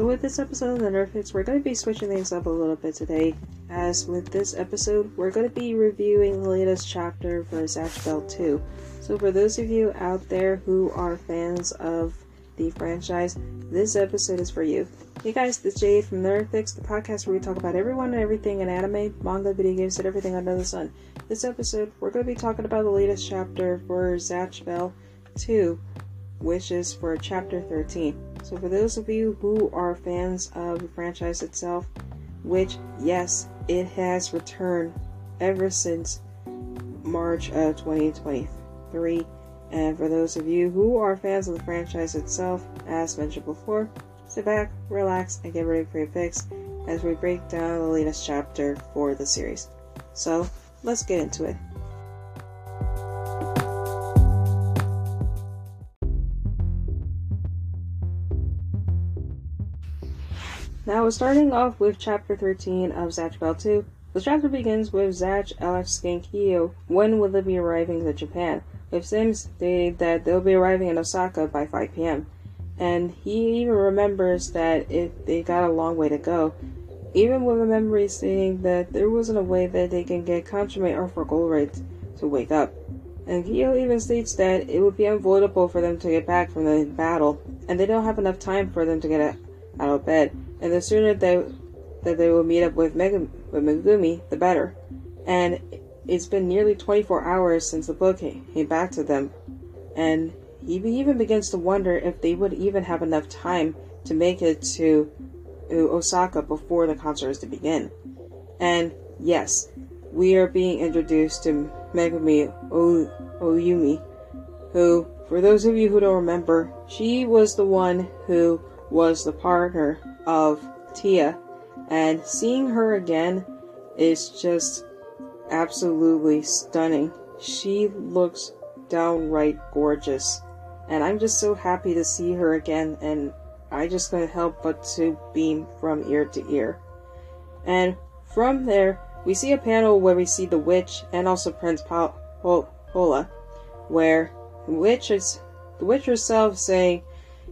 So with this episode of the Nerd we're going to be switching things up a little bit today. As with this episode, we're going to be reviewing the latest chapter for Zatch Bell 2. So for those of you out there who are fans of the franchise, this episode is for you. Hey guys, this is Jade from Nerd Fix, the podcast where we talk about everyone and everything in anime, manga, video games, and everything under the sun. This episode, we're going to be talking about the latest chapter for Zatch Bell 2, which is for chapter 13. So, for those of you who are fans of the franchise itself, which, yes, it has returned ever since March of 2023. And for those of you who are fans of the franchise itself, as mentioned before, sit back, relax, and get ready for your fix as we break down the latest chapter for the series. So, let's get into it. Now, starting off with chapter 13 of Zatch Bell 2. The chapter begins with Zatch, Alex, and Kyo when will they be arriving to Japan, with Sims stating that they'll be arriving in Osaka by 5 p.m. And he even remembers that it, they got a long way to go, even with a memory stating that there wasn't a way that they can get Consummate or for Gold to wake up. And Kyo even states that it would be unavoidable for them to get back from the battle, and they don't have enough time for them to get out of bed and the sooner they that they will meet up with, with Megumi, the better. And it's been nearly 24 hours since the book came back to them, and he even begins to wonder if they would even have enough time to make it to Osaka before the concert is to begin. And yes, we are being introduced to Megumi o- Oyumi, who, for those of you who don't remember, she was the one who was the partner of Tia, and seeing her again is just absolutely stunning. She looks downright gorgeous, and I'm just so happy to see her again, and I just couldn't help but to beam from ear to ear. And from there, we see a panel where we see the witch and also Prince Pola, where the witch is the witch herself saying,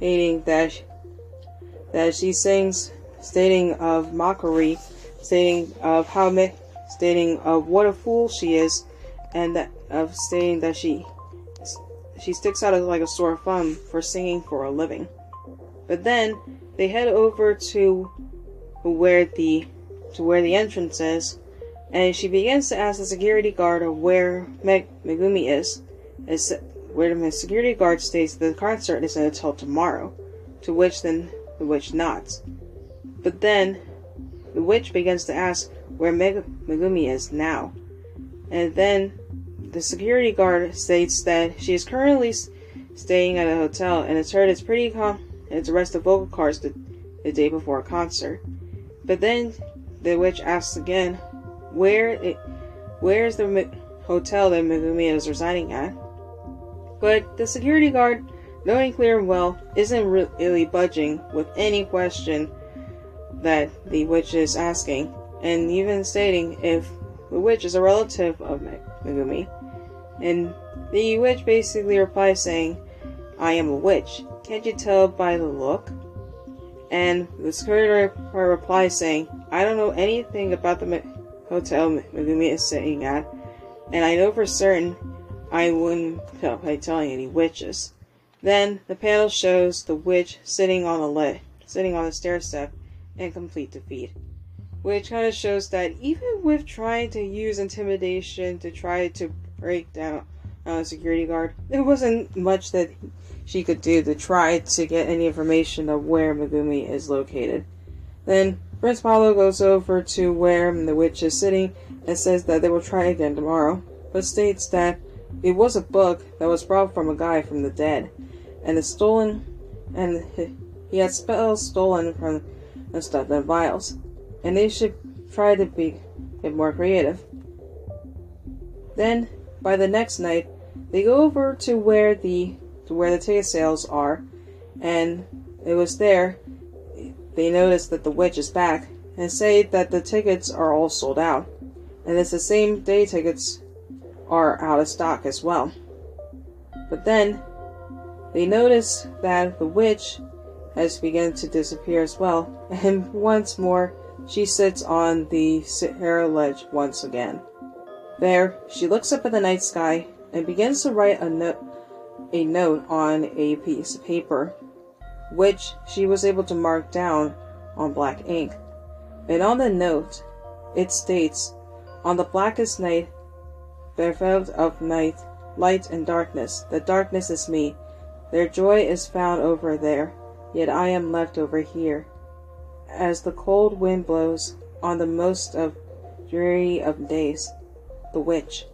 hating that that she sings, stating of mockery, stating of how stating of what a fool she is, and that of stating that she she sticks out like a sore thumb for singing for a living. But then they head over to where the to where the entrance is, and she begins to ask the security guard of where Meg- Megumi is. Is where the security guard states the concert isn't until tomorrow. To which then the witch nods. But then, the witch begins to ask where Meg- Megumi is now. And then, the security guard states that she is currently staying at a hotel and has heard it's pretty calm and it's arrested vocal cards the, the day before a concert. But then, the witch asks again, where it, where is the hotel that Megumi is residing at? But the security guard knowing clear well isn't really budging with any question that the witch is asking, and even stating if the witch is a relative of Megumi. And the witch basically replies saying, I am a witch. Can't you tell by the look? And the security replies saying, I don't know anything about the hotel Megumi is staying at, and I know for certain I wouldn't tell by telling any witches. Then the panel shows the witch sitting on a lit, sitting on a stair step in complete defeat. Which kind of shows that even with trying to use intimidation to try to break down uh, a security guard, there wasn't much that she could do to try to get any information of where Megumi is located. Then Prince Paulo goes over to where the witch is sitting and says that they will try again tomorrow, but states that it was a book that was brought from a guy from the dead, and the stolen, and he had spells stolen from the stuff in vials, and they should try to be get more creative. Then, by the next night, they go over to where the to where the ticket sales are, and it was there. They notice that the witch is back and say that the tickets are all sold out, and it's the same day tickets are out of stock as well. But then they notice that the witch has begun to disappear as well, and once more she sits on the Sahara ledge once again. There, she looks up at the night sky and begins to write a, no- a note on a piece of paper, which she was able to mark down on black ink. And on the note, it states, On the blackest night, there bereft of night, light and darkness, the darkness is me. Their joy is found over there, yet I am left over here. As the cold wind blows on the most of dreary of days, the witch.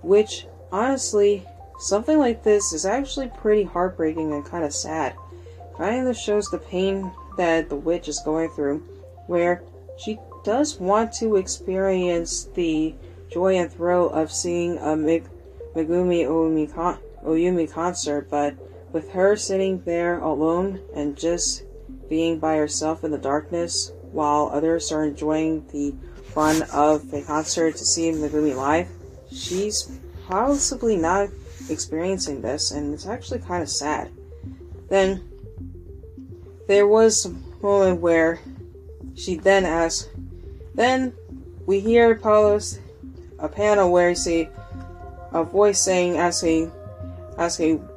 Which, honestly, something like this is actually pretty heartbreaking and kind of sad. Kind of shows the pain that the witch is going through, where she does want to experience the joy and thrill of seeing a Meg- Megumi Oyumi, con- Oyumi concert, but with her sitting there alone and just being by herself in the darkness while others are enjoying the fun of a concert to see the Megumi live, she's possibly not experiencing this, and it's actually kind of sad. Then there was a moment where she then asked, then we hear Paulos a panel where you see a voice saying asking asking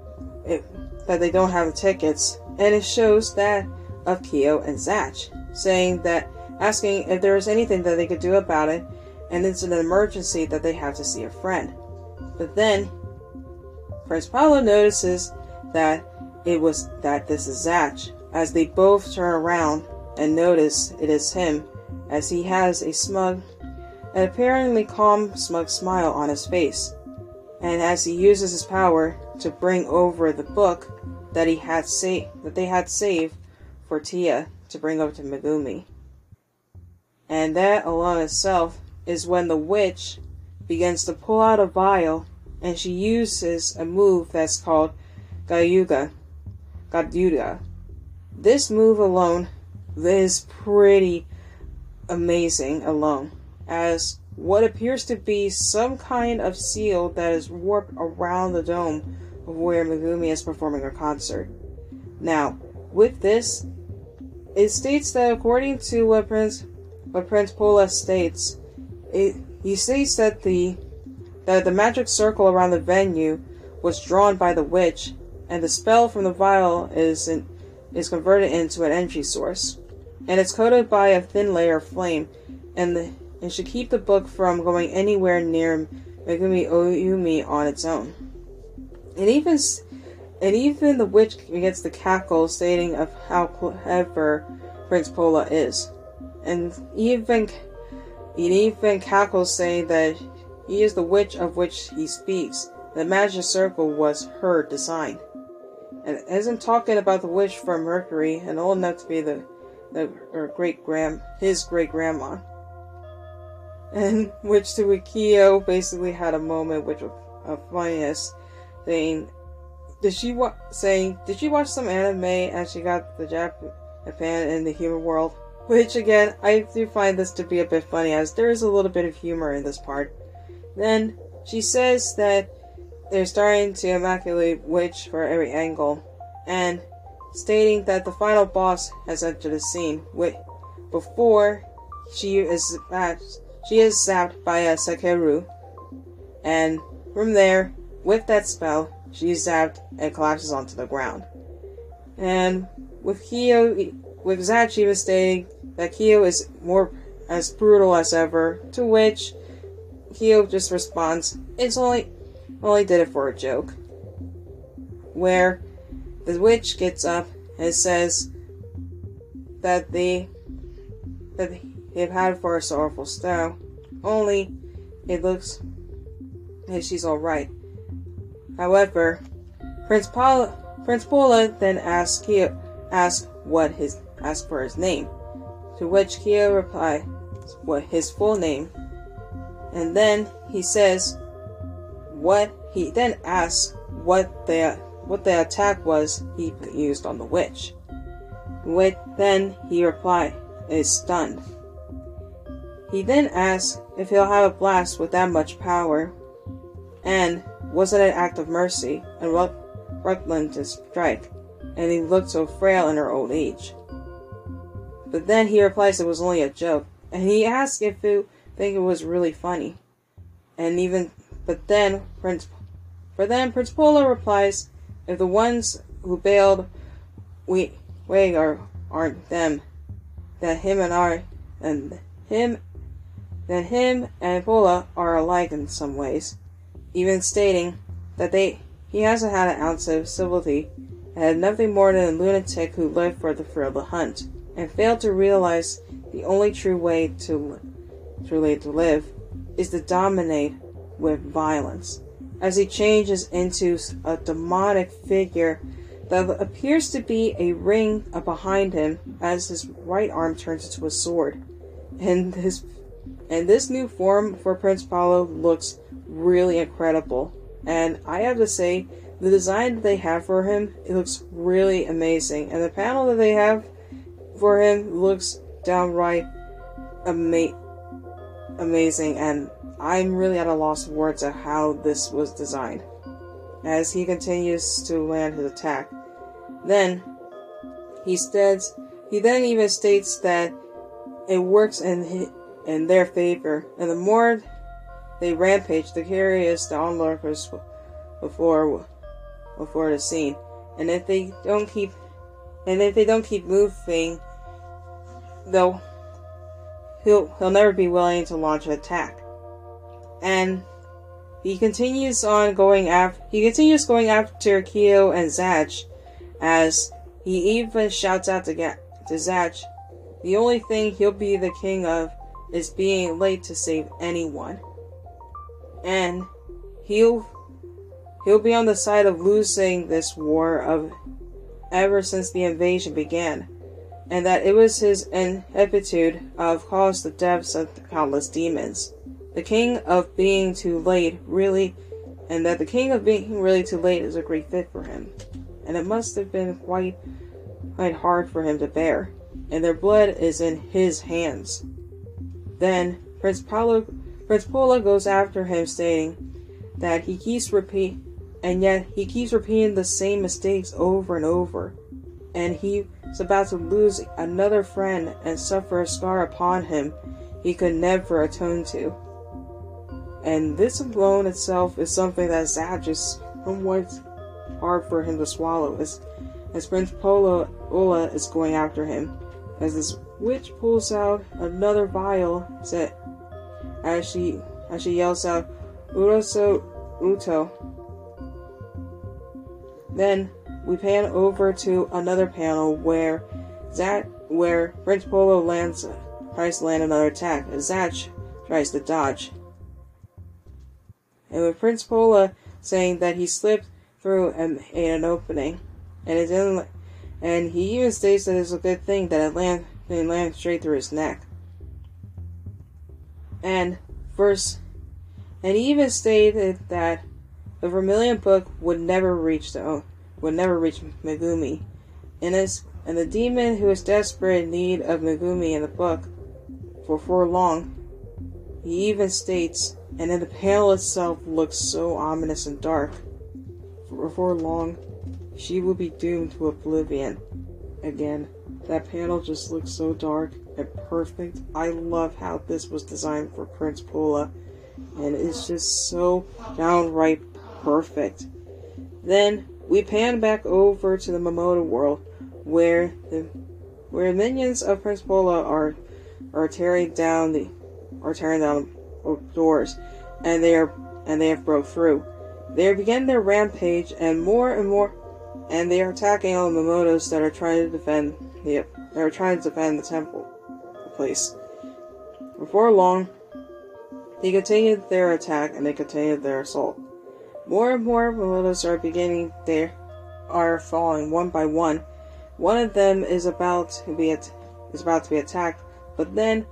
that they don't have the tickets, and it shows that of Kyo and Zach, saying that asking if there is anything that they could do about it, and it's an emergency that they have to see a friend. But then Prince Paolo notices that it was that this is Zach, as they both turn around and notice it is him, as he has a smug, an apparently calm, smug smile on his face, and as he uses his power to bring over the book that he had sa- that they had saved for Tia to bring over to Megumi. And that alone itself is when the witch begins to pull out a vial and she uses a move that's called Gayuga. Gadyuga. This move alone is pretty amazing alone, as what appears to be some kind of seal that is warped around the dome of where Megumi is performing her concert. Now, with this, it states that according to what Prince what Prince Pola states, it, he states that the that the magic circle around the venue was drawn by the witch, and the spell from the vial is is converted into an energy source, and it's coated by a thin layer of flame, and the, and should keep the book from going anywhere near Megumi Oyumi on its own. And even and even the witch gets the cackle, stating of how clever Prince Pola is, and even and even cackles saying that he is the witch of which he speaks. The magic circle was her design, and isn't talking about the witch from Mercury and old enough to be the the great grand his great grandma. And which to Tuikio basically had a moment which of funniness, saying, "Did she wa- saying Did she watch some anime and she got the Jap- Japan in the human world?" Which again, I do find this to be a bit funny, as there is a little bit of humor in this part. Then she says that they're starting to immaculate witch for every angle, and stating that the final boss has entered the scene. With before she is she is zapped by a Zakeru, and from there, with that spell, she is zapped and collapses onto the ground. And with Kyo, with Zachi stating that Kyo is more as brutal as ever, to which Kyo just responds, "It's only, only did it for a joke." Where the witch gets up and says that they that they've had for a sorrowful style. Only it looks that she's all right. However, Prince Paula, Prince Paula then asks Kyo, asks what his ask for his name, to which Kyo replies what his full name, and then he says what he then asks what the what the attack was he used on the witch. With then he replied is stunned. He then asks if he'll have a blast with that much power, and was it an act of mercy and what, Rutland to strike? and he looked so frail in her old age. But then he replies it was only a joke, and he asks if you think it was really funny. And even, but then Prince, for then Prince Polo replies, if the ones who bailed we way are aren't them, that him and I, and him, then him and Pola are alike in some ways, even stating that they he hasn't had an ounce of civility and had nothing more than a lunatic who lived for the thrill of the hunt and failed to realize the only true way to truly to live is to dominate with violence. As he changes into a demonic figure that appears to be a ring behind him as his right arm turns into a sword. And his and this new form for Prince Polo looks really incredible. And I have to say, the design that they have for him, it looks really amazing. And the panel that they have for him looks downright ama- amazing, and I'm really at a loss of words at how this was designed. As he continues to land his attack, then he states he then even states that it works in in their favor, and the more they rampage, the curious the onlookers before before the scene, and if they don't keep and if they don't keep moving, they'll he'll he'll never be willing to launch an attack. And he continues on going after he continues going after Kyo and Zach as he even shouts out to get to Zach, the only thing he'll be the king of is being late to save anyone. And he'll he'll be on the side of losing this war of ever since the invasion began and that it was his ineptitude of caused the deaths of countless demons. The king of being too late really, and that the king of being really too late is a great fit for him. And it must have been quite, quite hard for him to bear. And their blood is in his hands. Then Prince Paulo, Prince Polo goes after him, stating that he keeps repeat, and yet he keeps repeating the same mistakes over and over, and he is about to lose another friend and suffer a scar upon him he could never atone to. And this alone itself is something that is somewhat hard for him to swallow as, as Prince Polo Ola is going after him. As this witch pulls out another vial set as she as she yells out Uroso Uto. Then we pan over to another panel where Zach, where Prince Polo lands, tries to land another attack, as Zach tries to dodge. And with Prince Polo saying that he slipped through an, an opening, and it didn't, and he even states that it's a good thing that it land, didn't land straight through his neck. And first, and he even stated that the Vermilion Book would never reach the would never reach Megumi. And, as, and the demon who is desperate in need of Megumi in the book for for long, he even states, and then the panel itself looks so ominous and dark. For for long, she will be doomed to oblivion. Again, that panel just looks so dark and perfect. I love how this was designed for Prince Pula, and it's just so downright perfect. Then we pan back over to the Mamodo world, where the where minions of Prince Pola are are tearing down the are tearing down doors, and they are and they have broke through. They begin their rampage, and more and more, and they are attacking all the Mamodos that are trying to defend the they were trying to defend the temple, the place. Before long, they continued their attack and they continued their assault. More and more Mamodos are beginning they are falling one by one. One of them is about to be at, is about to be attacked, but then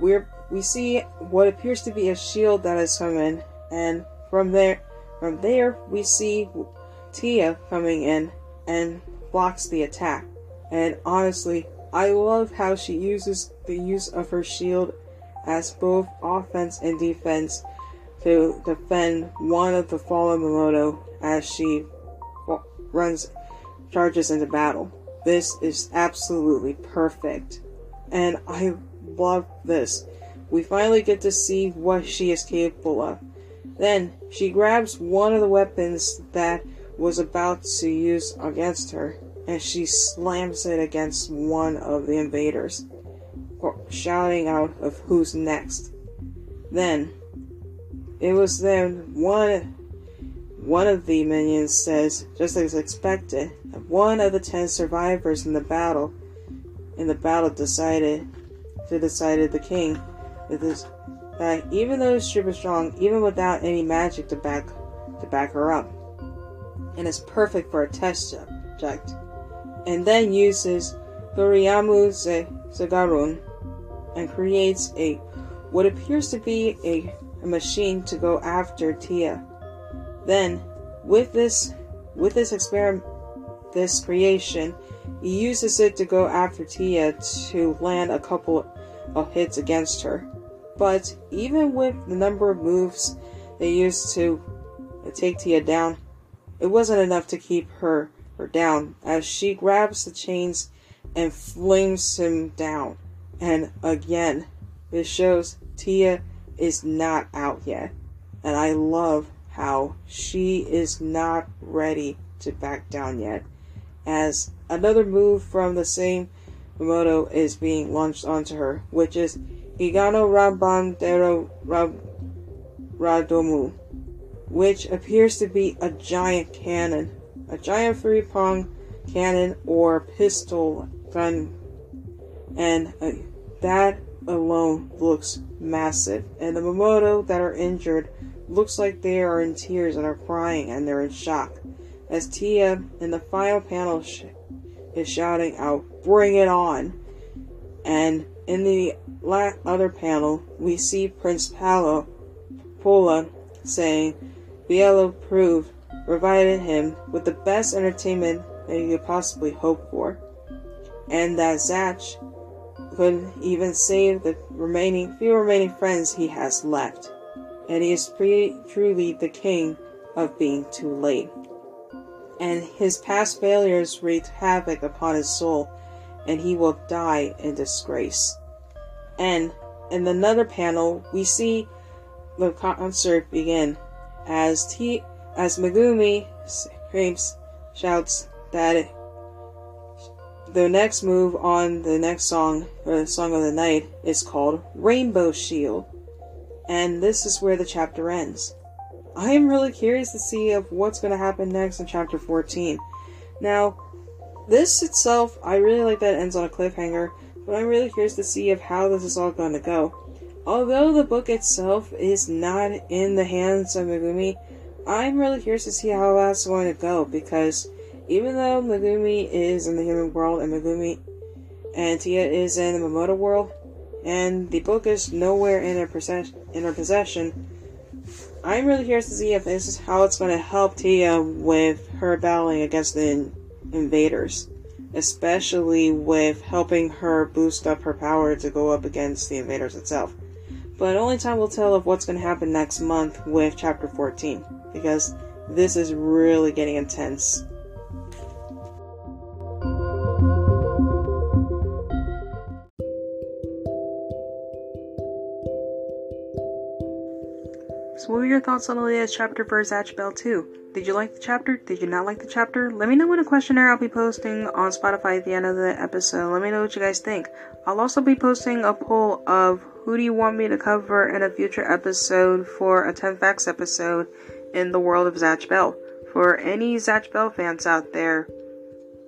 we're we see what appears to be a shield that has come in, and from there from there we see Tia coming in and blocks the attack. And honestly, I love how she uses the use of her shield as both offense and defense to defend one of the fallen Mamodo as she runs charges into battle. This is absolutely perfect. And I love this. We finally get to see what she is capable of. Then she grabs one of the weapons that was about to use against her and she slams it against one of the invaders, shouting out of who's next. Then it was then one one of the minions says, just as expected, that one of the ten survivors in the battle in the battle decided to decided the king that this that even though she was strong, even without any magic to back to back her up, and is perfect for a test subject, and then uses Huriamu Zagarun and creates a what appears to be a, a machine to go after Tia. Then, with this with this experiment, this creation, he uses it to go after Tia to land a couple of hits against her. But even with the number of moves they used to take Tia down, it wasn't enough to keep her, her down as she grabs the chains and flings him down. And again, this shows Tia is not out yet. And I love how she is not ready to back down yet. As another move from the same Mamodo is being launched onto her, which is Igano Rabandero Rab- Radomu, which appears to be a giant cannon, a giant three prong cannon or pistol gun, and uh, that alone looks massive. And the Mamodo that are injured looks like they are in tears and are crying and they're in shock. As Tia in the final panel sh- is shouting out, "Bring it on!" and in the other panel, we see Prince Palo, Pola saying, Bielo proved provided him with the best entertainment that he could possibly hope for, and that Zach could even save the remaining few remaining friends he has left, and he is pre- truly the king of being too late. And his past failures wreaked havoc upon his soul, and he will die in disgrace. And in another panel, we see the concert begin as T as Megumi screams shouts that the next move on the next song or the song of the night is called Rainbow Shield, and this is where the chapter ends. I am really curious to see of what's going to happen next in chapter 14. Now, this itself, I really like that it ends on a cliffhanger but I'm really curious to see of how this is all going to go. Although the book itself is not in the hands of Megumi, I'm really curious to see how that's going to go because even though Megumi is in the human world and Megumi and Tia is in the Mamodo world, and the book is nowhere in her, possess- in her possession, I'm really curious to see if this is how it's going to help Tia with her battling against the in- invaders especially with helping her boost up her power to go up against the invaders itself. But only time will tell of what's going to happen next month with chapter 14, because this is really getting intense. So, what were your thoughts on latest chapter for Zatch Bell 2? Did you like the chapter? Did you not like the chapter? Let me know in a questionnaire I'll be posting on Spotify at the end of the episode. Let me know what you guys think. I'll also be posting a poll of who do you want me to cover in a future episode for a 10 Facts episode in the world of Zatch Bell. For any Zatch Bell fans out there,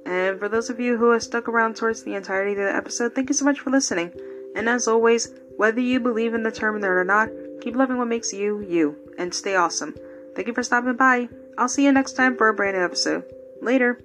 and for those of you who have stuck around towards the entirety of the episode, thank you so much for listening. And as always, whether you believe in the Terminator or not, keep loving what makes you, you, and stay awesome. Thank you for stopping by. I'll see you next time for a brand new episode. Later.